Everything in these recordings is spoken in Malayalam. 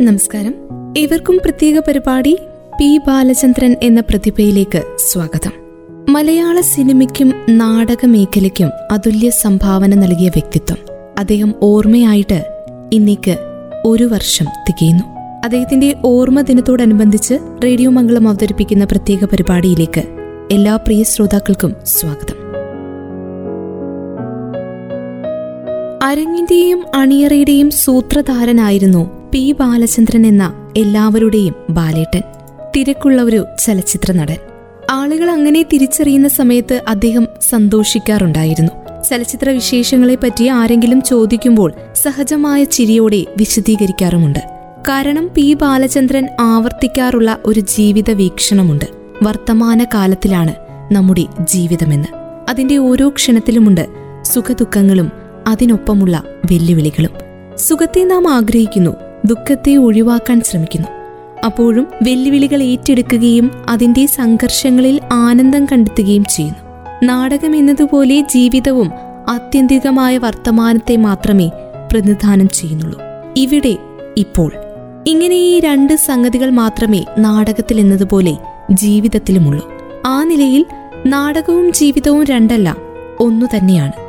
നമസ്കാരം. ഇവർക്കും പ്രത്യേക പരിപാടി പി ബാലചന്ദ്രൻ എന്ന പ്രതിഭയിലേക്ക് സ്വാഗതം. മലയാള സിനിമയ്ക്കും നാടക മേഖലയ്ക്കും അതുല്യ സംഭാവന നൽകിയ വ്യക്തിത്വം. അദ്ദേഹം ഓർമ്മയായിട്ട് ഇന്നേക്ക് ഒരു വർഷം തികയുന്നു. അദ്ദേഹത്തിന്റെ ഓർമ്മ ദിനത്തോടനുബന്ധിച്ച് റേഡിയോ മംഗളം അവതരിപ്പിക്കുന്ന പ്രത്യേക പരിപാടിയിലേക്ക് എല്ലാ പ്രിയ ശ്രോതാക്കൾക്കും സ്വാഗതം. അരങ്ങിന്റെയും അണിയറയുടെയും സൂത്രധാരനായിരുന്നു പി ബാലചന്ദ്രൻ എന്ന എല്ലാവരുടെയും ബാലേട്ടൻ. തിരക്കുള്ള ഒരു ചലച്ചിത്ര നടൻ. ആളുകൾ അങ്ങനെ തിരിച്ചറിയുന്ന സമയത്ത് അദ്ദേഹം സന്തോഷിക്കാറുണ്ടായിരുന്നു. ചലച്ചിത്ര വിശേഷങ്ങളെ പറ്റി ആരെങ്കിലും ചോദിക്കുമ്പോൾ സഹജമായ ചിരിയോടെ വിശദീകരിക്കാറുമുണ്ട്. കാരണം പി ബാലചന്ദ്രൻ ആവർത്തിക്കാറുള്ള ഒരു ജീവിത വീക്ഷണമുണ്ട്. വർത്തമാന കാലത്തിലാണ് നമ്മുടെ ജീവിതമെന്ന്. അതിന്റെ ഓരോ ക്ഷണത്തിലുമുണ്ട് സുഖദുഃഖങ്ങളും അതിനൊപ്പമുള്ള വെല്ലുവിളികളും. സുഖത്തെ നാം ആഗ്രഹിക്കുന്നു ദുഃഖത്തെ ഒഴിവാക്കാൻ ശ്രമിക്കുന്നു. അപ്പോഴും വെല്ലുവിളികൾ ഏറ്റെടുക്കുകയും അതിന്റെ സംഘർഷങ്ങളിൽ ആനന്ദം കണ്ടെത്തുകയും ചെയ്യുന്നു. നാടകം എന്നതുപോലെ ജീവിതവും ആത്യന്തികമായ വർത്തമാനത്തെ മാത്രമേ പ്രതിനിധാനം ചെയ്യുന്നുള്ളൂ. ഇവിടെ ഇപ്പോൾ. ഇങ്ങനെ ഈ രണ്ട് സംഗതികൾ മാത്രമേ നാടകത്തിൽ എന്നതുപോലെ ജീവിതത്തിലുമുള്ളൂ. ആ നിലയിൽ നാടകവും ജീവിതവും രണ്ടല്ല ഒന്നു തന്നെയാണ്.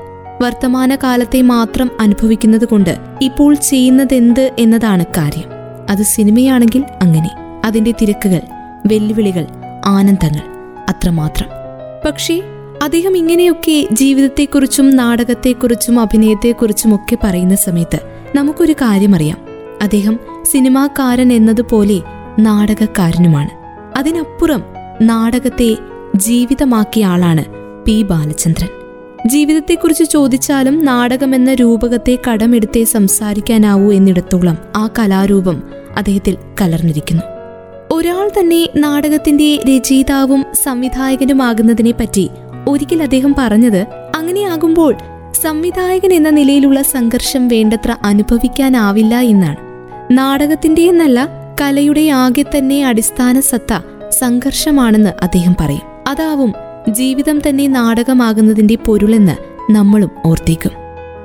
വർത്തമാനകാലത്തെ മാത്രം അനുഭവിക്കുന്നത് കൊണ്ട് ഇപ്പോൾ ചെയ്യുന്നതെന്ത് എന്നതാണ് കാര്യം. അത് സിനിമയാണെങ്കിൽ അങ്ങനെ. അതിന്റെ തിരക്കുകൾ വെല്ലുവിളികൾ ആനന്ദങ്ങൾ അത്രമാത്രം. പക്ഷേ അദ്ദേഹം ഇങ്ങനെയൊക്കെ ജീവിതത്തെക്കുറിച്ചും നാടകത്തെക്കുറിച്ചും അഭിനയത്തെക്കുറിച്ചും ഒക്കെ പറയുന്ന സമയത്ത് നമുക്കൊരു കാര്യമറിയാം. അദ്ദേഹം സിനിമാക്കാരൻ എന്നതുപോലെ നാടകക്കാരനുമാണ്. അതിനപ്പുറം നാടകത്തെ ജീവിതമാക്കിയ ആളാണ് പി ബാലചന്ദ്രൻ. ജീവിതത്തെക്കുറിച്ച് ചോദിച്ചാലും നാടകമെന്ന രൂപകത്തെ കടമെടുത്തേ സംസാരിക്കാനാവൂ എന്നിടത്തോളം ആ കലാരൂപം അദ്ദേഹത്തിൽ കലർന്നിരിക്കുന്നു. ഒരാൾ തന്നെ നാടകത്തിന്റെ രചയിതാവും സംവിധായകനുമാകുന്നതിനെ പറ്റി ഒരിക്കൽ അദ്ദേഹം പറഞ്ഞത് അങ്ങനെയാകുമ്പോൾ സംവിധായകൻ എന്ന നിലയിലുള്ള സംഘർഷം വേണ്ടത്ര അനുഭവിക്കാനാവില്ല എന്നാണ്. നാടകത്തിന്റെ എന്നല്ല കലയുടെ ആകെ തന്നെ അടിസ്ഥാന സത്ത സംഘർഷമാണെന്ന് അദ്ദേഹം പറയും. അതാവും ജീവിതം തന്നെ നാടകമാകുന്നതിന്റെ പൊരുളെന്ന് നമ്മളും ഓർത്തേക്കും.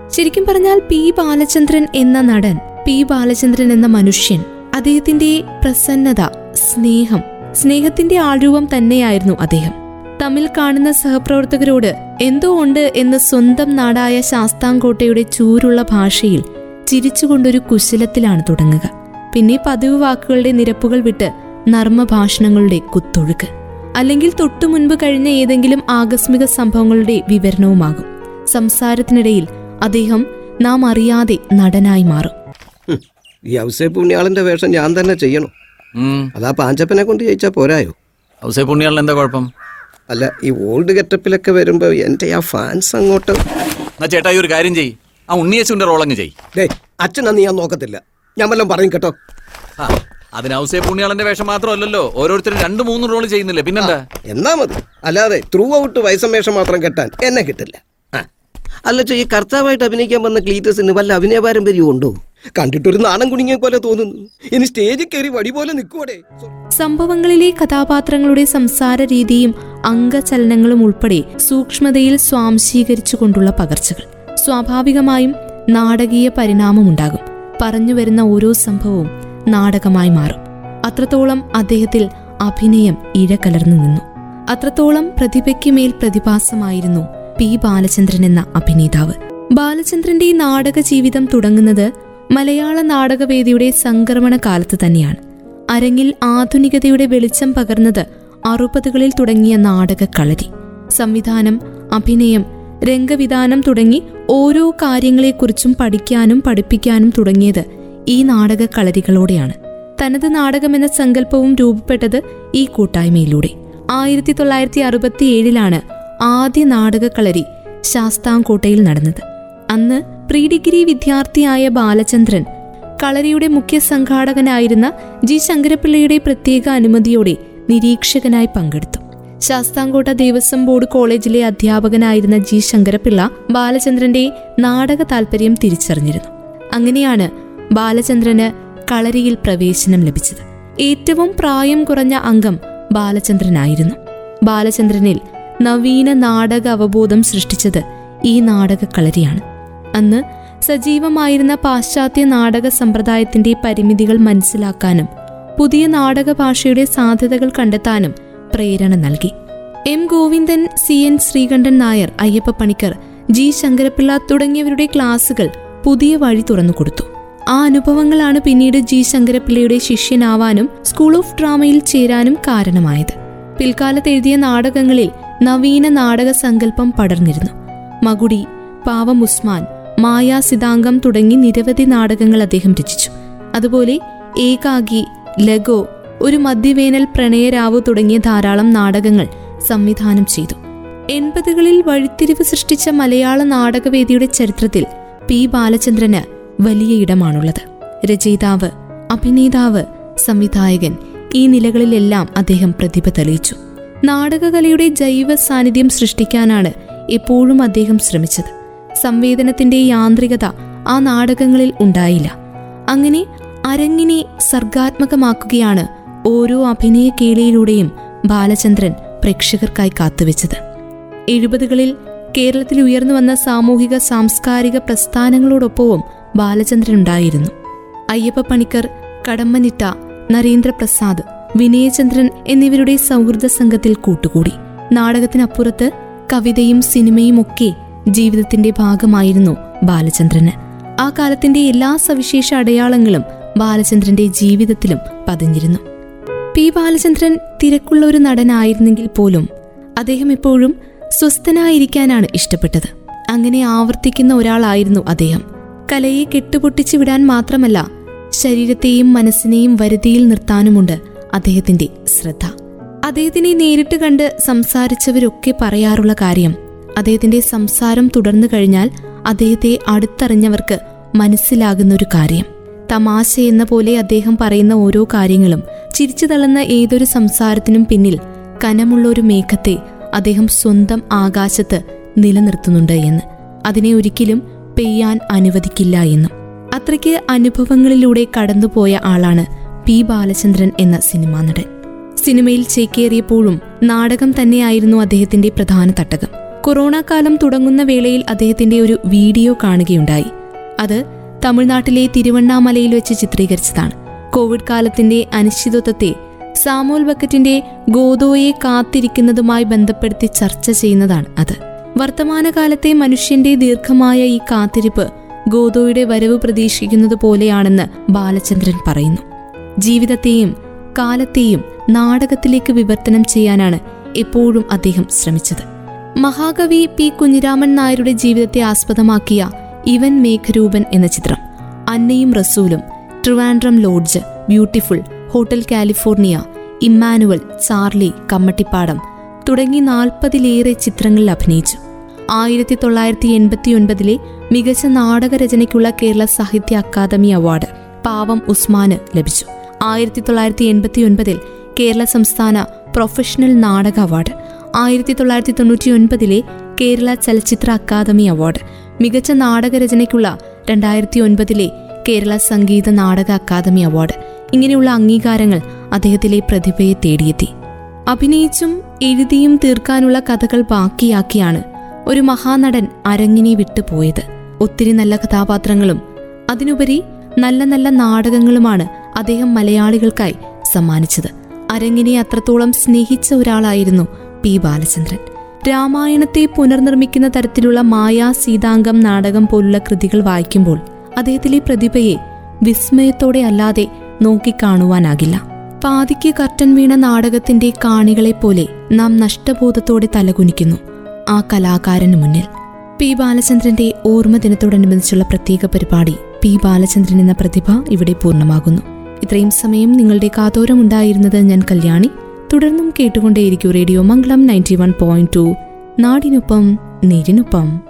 ശരിക്കും പറഞ്ഞാൽ പി ബാലചന്ദ്രൻ എന്ന നടൻ പി ബാലചന്ദ്രൻ എന്ന മനുഷ്യൻ അദ്ദേഹത്തിന്റെ പ്രസന്നത സ്നേഹം സ്നേഹത്തിന്റെ ആൾരൂപം തന്നെയായിരുന്നു അദ്ദേഹം. തമ്മിൽ കാണുന്ന സഹപ്രവർത്തകരോട് എന്തോ ഉണ്ട് എന്ന് സ്വന്തം നാടായ ശാസ്താംകോട്ടയുടെ ചൂരുള്ള ഭാഷയിൽ ചിരിച്ചുകൊണ്ടൊരു കുശലത്തിലാണ് തുടങ്ങുക. പിന്നെ പതിവ് വാക്കുകളുടെ നിരപ്പുകൾ വിട്ട് നർമ്മഭാഷണങ്ങളുടെ കുത്തൊഴുക്ക്. അല്ലെങ്കിൽ തൊട്ടു മുൻപ് കഴിഞ്ഞ ഏതെങ്കിലും ആകസ്മിക സംഭവങ്ങളുടെ വിവരണവുമാകും. സംസാരത്തിനിടയിൽ അദ്ദേഹം നാം അറിയാതെ നടനായി മാറും. ഈ ഔസേ പുണ്യാളന്റെ വേഷം ഞാൻ തന്നെ ചെയ്യണം. അതാ പാഞ്ചപ്പനെ കൊണ്ട് ജയിച്ചാ പോരായോ? ഔസേ പുണ്യാളിന് എന്താ കുഴപ്പം? അല്ല ഈ ഓൾഡ് ഗെറ്റപ്പിലൊക്കെ വരുമ്പോ എന്റെ ആ ഫാൻസ് അങ്ങോട്ട് ചേട്ടാ ഈ ഒരു കാര്യം ചെയ് ആ ഉണ്ണിയേശുവിന്റെ റോളങ്ങ് ചെയ് അച്ഛനാ നീ ഞാൻ നോക്കത്തില്ല. ഞാൻ വല്ലതും പറയും കേട്ടോ. ആ, അതിന് ഔസേ പുണ്യാളന്റെ വേഷം മാത്രമല്ലല്ലോ. ഓരോരുത്തരും രണ്ട് മൂന്ന് റോൾ ചെയ്യുന്നില്ലേ? പിന്നെന്താ? എന്നാ മതി. അല്ലാതെ ത്രൂ ഔട്ട് വയസ്സം വേഷം മാത്രം കെട്ടാൻ എന്നെ കിട്ടില്ല. അല്ലച്ചോ ഈ കർത്താവായിട്ട് അഭിനയിക്കാൻ വന്ന ക്ലീറ്റസിന് വല്ല അഭിനയ പാരമ്പര്യവും ഉണ്ടോ? കണ്ടിട്ടൊരു നാണം കുടുങ്ങിയ പോലെ തോന്നുന്നു. ഇനി സ്റ്റേജിൽ കയറി വടി പോലെ നിൽക്കുവടെ സംഭവങ്ങളിലെ കഥാപാത്രങ്ങളുടെ സംസാര രീതിയും അംഗചലനങ്ങളും ഉൾപ്പെടെ സൂക്ഷ്മതയിൽ സ്വാംശീകരിച്ചു കൊണ്ടുള്ള പകർച്ചകൾ. സ്വാഭാവികമായും നാടകീയ പരിണാമമുണ്ടാകും. പറഞ്ഞു വരുന്ന ഓരോ സംഭവവും നാടകമായി മാറും. അത്രത്തോളം അദ്ദേഹത്തിൽ അഭിനയം ഇഴകലർന്നു നിന്നു. അത്രത്തോളം പ്രതിഭയ്ക്ക് മേൽ പ്രതിഭാസമായിരുന്നു പി ബാലചന്ദ്രൻ എന്ന അഭിനേതാവ്. ബാലചന്ദ്രന്റെ നാടക ജീവിതം തുടങ്ങുന്നത് മലയാള നാടകവേദിയുടെ സംക്രമണ കാലത്ത് തന്നെയാണ്. അരങ്ങിൽ ആധുനികതയുടെ വെളിച്ചം പകർന്നത് അറുപതുകളിൽ തുടങ്ങിയ നാടക കളരി സംവിധാനം അഭിനയം രംഗവിധാനം തുടങ്ങി ഓരോ കാര്യങ്ങളെക്കുറിച്ചും പഠിക്കാനും പഠിപ്പിക്കാനും തുടങ്ങിയത് ഈ നാടക കളരികളോടെയാണ് തനത് നാടകമെന്ന സങ്കല്പവും രൂപപ്പെട്ടത് ഈ കൂട്ടായ്മയിലൂടെ. ആയിരത്തി തൊള്ളായിരത്തി അറുപത്തിയേഴിലാണ് ആദ്യ നാടകക്കളരി ശാസ്താംകോട്ടയിൽ നടന്നത്. അന്ന് പ്രീ ഡിഗ്രി വിദ്യാർത്ഥിയായ ബാലചന്ദ്രൻ കളരിയുടെ മുഖ്യ സംഘാടകനായിരുന്ന ജി ശങ്കരപിള്ളയുടെ പ്രത്യേക അനുമതിയോടെ നിരീക്ഷകനായി പങ്കെടുത്തു. ശാസ്താംകോട്ട ദേവസ്വം ബോർഡ് കോളേജിലെ അധ്യാപകനായിരുന്ന ജി ശങ്കരപിള്ള ബാലചന്ദ്രന്റെ നാടക താൽപര്യം തിരിച്ചറിഞ്ഞിരുന്നു. അങ്ങനെയാണ് ബാലചന്ദ്രന് കളരിയിൽ പ്രവേശനം ലഭിച്ചത്. ഏറ്റവും പ്രായം കുറഞ്ഞ അംഗം ബാലചന്ദ്രനായിരുന്നു. ബാലചന്ദ്രനിൽ നവീന നാടക അവബോധം സൃഷ്ടിച്ചത് ഈ നാടക കളരിയാണ്. അന്ന് സജീവമായിരുന്ന പാശ്ചാത്യ നാടക സമ്പ്രദായത്തിന്റെ പരിമിതികൾ മനസ്സിലാക്കാനും പുതിയ നാടക ഭാഷയുടെ സാധ്യതകൾ കണ്ടെത്താനും പ്രേരണ നൽകി. M Govindan C N Sreekantan Nair Ayyappa Panicker G Sankarapillai തുടങ്ങിയവരുടെ ക്ലാസുകൾ പുതിയ വഴി തുറന്നുകൊടുത്തു. ആ അനുഭവങ്ങളാണ് പിന്നീട് ജി ശങ്കരപ്പിള്ളയുടെ ശിഷ്യനാവാനും സ്കൂൾ ഓഫ് ഡ്രാമയിൽ ചേരാനും കാരണമായത്. പിൽക്കാലത്ത് എഴുതിയ നാടകങ്ങളിൽ നവീന നാടക സങ്കല്പം പടർന്നിരുന്നു. മകുടി പാവം ഉസ്മാൻ മായാ സിതാംഗം തുടങ്ങി നിരവധി നാടകങ്ങൾ അദ്ദേഹം രചിച്ചു. അതുപോലെ ഏകാഗി ലഗോ ഒരു മധ്യവേനൽ പ്രണയരാവു തുടങ്ങിയ ധാരാളം നാടകങ്ങൾ സംവിധാനം ചെയ്തു. എൺപതുകളിൽ വഴിത്തിരിവ് സൃഷ്ടിച്ച മലയാള നാടകവേദിയുടെ ചരിത്രത്തിൽ പി ബാലചന്ദ്രന് വലിയ ഇടമാണുള്ളത്. രചയിതാവ് അഭിനേതാവ് സംവിധായകൻ ഈ നിലകളിലെല്ലാം അദ്ദേഹം പ്രതിഭ തെളിയിച്ചു. നാടകകലയുടെ ജൈവ സാന്നിധ്യം സൃഷ്ടിക്കാനാണ് എപ്പോഴും അദ്ദേഹം ശ്രമിച്ചത്. സംവേദനത്തിന്റെ യാന്ത്രികത ആ നാടകങ്ങളിൽ ഉണ്ടായില്ല. അങ്ങനെ അരങ്ങിനെ സർഗാത്മകമാക്കുകയാണ് ഓരോ അഭിനയ കേളിയിലൂടെയും ബാലചന്ദ്രൻ പ്രേക്ഷകർക്കായി കാത്തുവെച്ചത്. എഴുപതുകളിൽ കേരളത്തിൽ ഉയർന്നു വന്ന സാമൂഹിക സാംസ്കാരിക പ്രസ്ഥാനങ്ങളോടൊപ്പവും ബാലചന്ദ്രൻ ഉണ്ടായിരുന്നു. അയ്യപ്പ പണിക്കർ കടമ്മനിട്ട നരേന്ദ്രപ്രസാദ് വിനയചന്ദ്രൻ എന്നിവരുടെ സൗഹൃദ സംഘത്തിൽ കൂട്ടുകൂടി. നാടകത്തിനപ്പുറത്ത് കവിതയും സിനിമയും ഒക്കെ ജീവിതത്തിന്റെ ഭാഗമായിരുന്നു ബാലചന്ദ്രന്. ആ കാലത്തിന്റെ എല്ലാ സവിശേഷ അടയാളങ്ങളും ബാലചന്ദ്രന്റെ ജീവിതത്തിലും പതിഞ്ഞിരുന്നു. പി ബാലചന്ദ്രൻ തിരക്കുള്ള ഒരു നടനായിരുന്നെങ്കിൽ പോലും അദ്ദേഹം എപ്പോഴും സ്വസ്ഥനായിരിക്കാനാണ് ഇഷ്ടപ്പെട്ടത്. അങ്ങനെ ആവർത്തിക്കുന്ന ഒരാളായിരുന്നു അദ്ദേഹം. കലയെ കെട്ടുപൊട്ടിച്ചു വിടാൻ മാത്രമല്ല ശരീരത്തെയും മനസ്സിനെയും വരുതിയിൽ നിർത്താനുമുണ്ട് അദ്ദേഹത്തിന്റെ ശ്രദ്ധ. അദ്ദേഹത്തിനെ നേരിട്ട് കണ്ട് സംസാരിച്ചവരൊക്കെ പറയാറുള്ള കാര്യം അദ്ദേഹത്തിന്റെ സംസാരം തുടർന്നു കഴിഞ്ഞാൽ അദ്ദേഹത്തെ അടുത്തറിഞ്ഞവർക്ക് മനസ്സിലാകുന്ന ഒരു കാര്യം. തമാശ എന്ന പോലെ അദ്ദേഹം പറയുന്ന ഓരോ കാര്യങ്ങളും ചിരിച്ചു തള്ളുന്ന ഏതൊരു സംസാരത്തിനും പിന്നിൽ കനമുള്ള ഒരു മേഘത്തെ അദ്ദേഹം സ്വന്തം ആകാശത്ത് നിലനിർത്തുന്നുണ്ട് എന്ന്. അതിനെ ഒരിക്കലും പെയ്യാൻ അനുവദിക്കില്ല എന്നും. അത്രയ്ക്ക് അനുഭവങ്ങളിലൂടെ കടന്നുപോയ ആളാണ് പി ബാലചന്ദ്രൻ എന്ന സിനിമാ നടൻ. സിനിമയിൽ ചേക്കേറിയപ്പോഴും നാടകം തന്നെയായിരുന്നു അദ്ദേഹത്തിന്റെ പ്രധാന തട്ടകം. കൊറോണ കാലം തുടങ്ങുന്ന വേളയിൽ അദ്ദേഹത്തിന്റെ ഒരു വീഡിയോ കാണുകയുണ്ടായി. അത് തമിഴ്നാട്ടിലെ തിരുവണ്ണാമലയിൽ വെച്ച് ചിത്രീകരിച്ചതാണ്. കോവിഡ് കാലത്തിന്റെ അനിശ്ചിതത്വത്തെ സാമോൽ ബക്കറ്റിന്റെ ഗോദോയെ കാത്തിരിക്കുന്നതുമായി ബന്ധപ്പെടുത്തി ചർച്ച ചെയ്യുന്നതാണ് അത്. വർത്തമാനകാലത്തെ മനുഷ്യന്റെ ദീർഘമായ ഈ കാത്തിരിപ്പ് ഗോദോയുടെ വരവ് പ്രതീക്ഷിക്കുന്നത് പോലെയാണെന്ന് ബാലചന്ദ്രൻ പറയുന്നു. ജീവിതത്തെയും കാലത്തെയും നാടകത്തിലേക്ക് വിവർത്തനം ചെയ്യാനാണ് എപ്പോഴും അദ്ദേഹം ശ്രമിച്ചത്. മഹാകവി പി കുഞ്ഞിരാമൻ നായരുടെ ജീവിതത്തെ ആസ്പദമാക്കിയ ഇവൻ മേഘരൂപൻ എന്ന ചിത്രം അന്നയും റസൂലും Trivandrum lodge beautiful hotel California Emmanuel Charlie Kammattipadam തുടങ്ങി നാൽപ്പതിലേറെ ചിത്രങ്ങളിൽ അഭിനയിച്ചു. ആയിരത്തി തൊള്ളായിരത്തി എൺപത്തി ഒൻപതിലെ മികച്ച നാടകരചനയ്ക്കുള്ള കേരള സാഹിത്യ അക്കാദമി അവാർഡ് പാവം ഉസ്മാന് ലഭിച്ചു. ആയിരത്തി തൊള്ളായിരത്തി എൺപത്തി ഒൻപതിൽ കേരള സംസ്ഥാന പ്രൊഫഷണൽ നാടക അവാർഡ് ആയിരത്തി തൊള്ളായിരത്തി തൊണ്ണൂറ്റി ഒൻപതിലെ കേരള ചലച്ചിത്ര അക്കാദമി അവാർഡ് മികച്ച നാടകരചനയ്ക്കുള്ള രണ്ടായിരത്തി ഒൻപതിലെ കേരള സംഗീത നാടക അക്കാദമി അവാർഡ് ഇങ്ങനെയുള്ള അംഗീകാരങ്ങൾ അദ്ദേഹത്തിലെ പ്രതിഭയെ തേടിയെത്തി. അഭിനയിച്ചും എഴുതിയും തീർക്കാനുള്ള കഥകൾ ബാക്കിയാക്കിയാണ് ഒരു മഹാനടൻ അരങ്ങിനെ വിട്ടുപോയത് ഒത്തിരി നല്ല കഥാപാത്രങ്ങളും അതിനുപരി നല്ല നല്ല നാടകങ്ങളുമാണ് അദ്ദേഹം മലയാളികൾക്കായി സമ്മാനിച്ചത്. അരങ്ങിനെ അത്രത്തോളം സ്നേഹിച്ച ഒരാളായിരുന്നു പി ബാലചന്ദ്രൻ. രാമായണത്തെ പുനർനിർമ്മിക്കുന്ന തരത്തിലുള്ള മായാ സീതാംഗം നാടകം പോലുള്ള കൃതികൾ വായിക്കുമ്പോൾ അദ്ദേഹത്തിലെ പ്രതിഭയെ വിസ്മയത്തോടെ അല്ലാതെ നോക്കിക്കാണുവാനാകില്ല. പാതിക്ക് കർട്ടൻ വീണ നാടകത്തിന്റെ കാണികളെപ്പോലെ നാം നഷ്ടബോധത്തോടെ തലകുനിക്കുന്നു. ആ കലാകാരന് മുന്നിൽ പി ബാലചന്ദ്രന്റെ ഓർമ്മ ദിനത്തോടനുബന്ധിച്ചുള്ള പ്രത്യേക പരിപാടി പി ബാലചന്ദ്രൻ എന്ന പ്രതിഭ ഇവിടെ പൂർണമാകുന്നു. ഇത്രയും സമയം നിങ്ങളുടെ കാതോരമുണ്ടായിരുന്നത് ഞാൻ കല്യാണി. തുടർന്നും കേട്ടുകൊണ്ടേയിരിക്കും radio Mangalam ninety one point two. നാടിനൊപ്പം നേരിനൊപ്പം.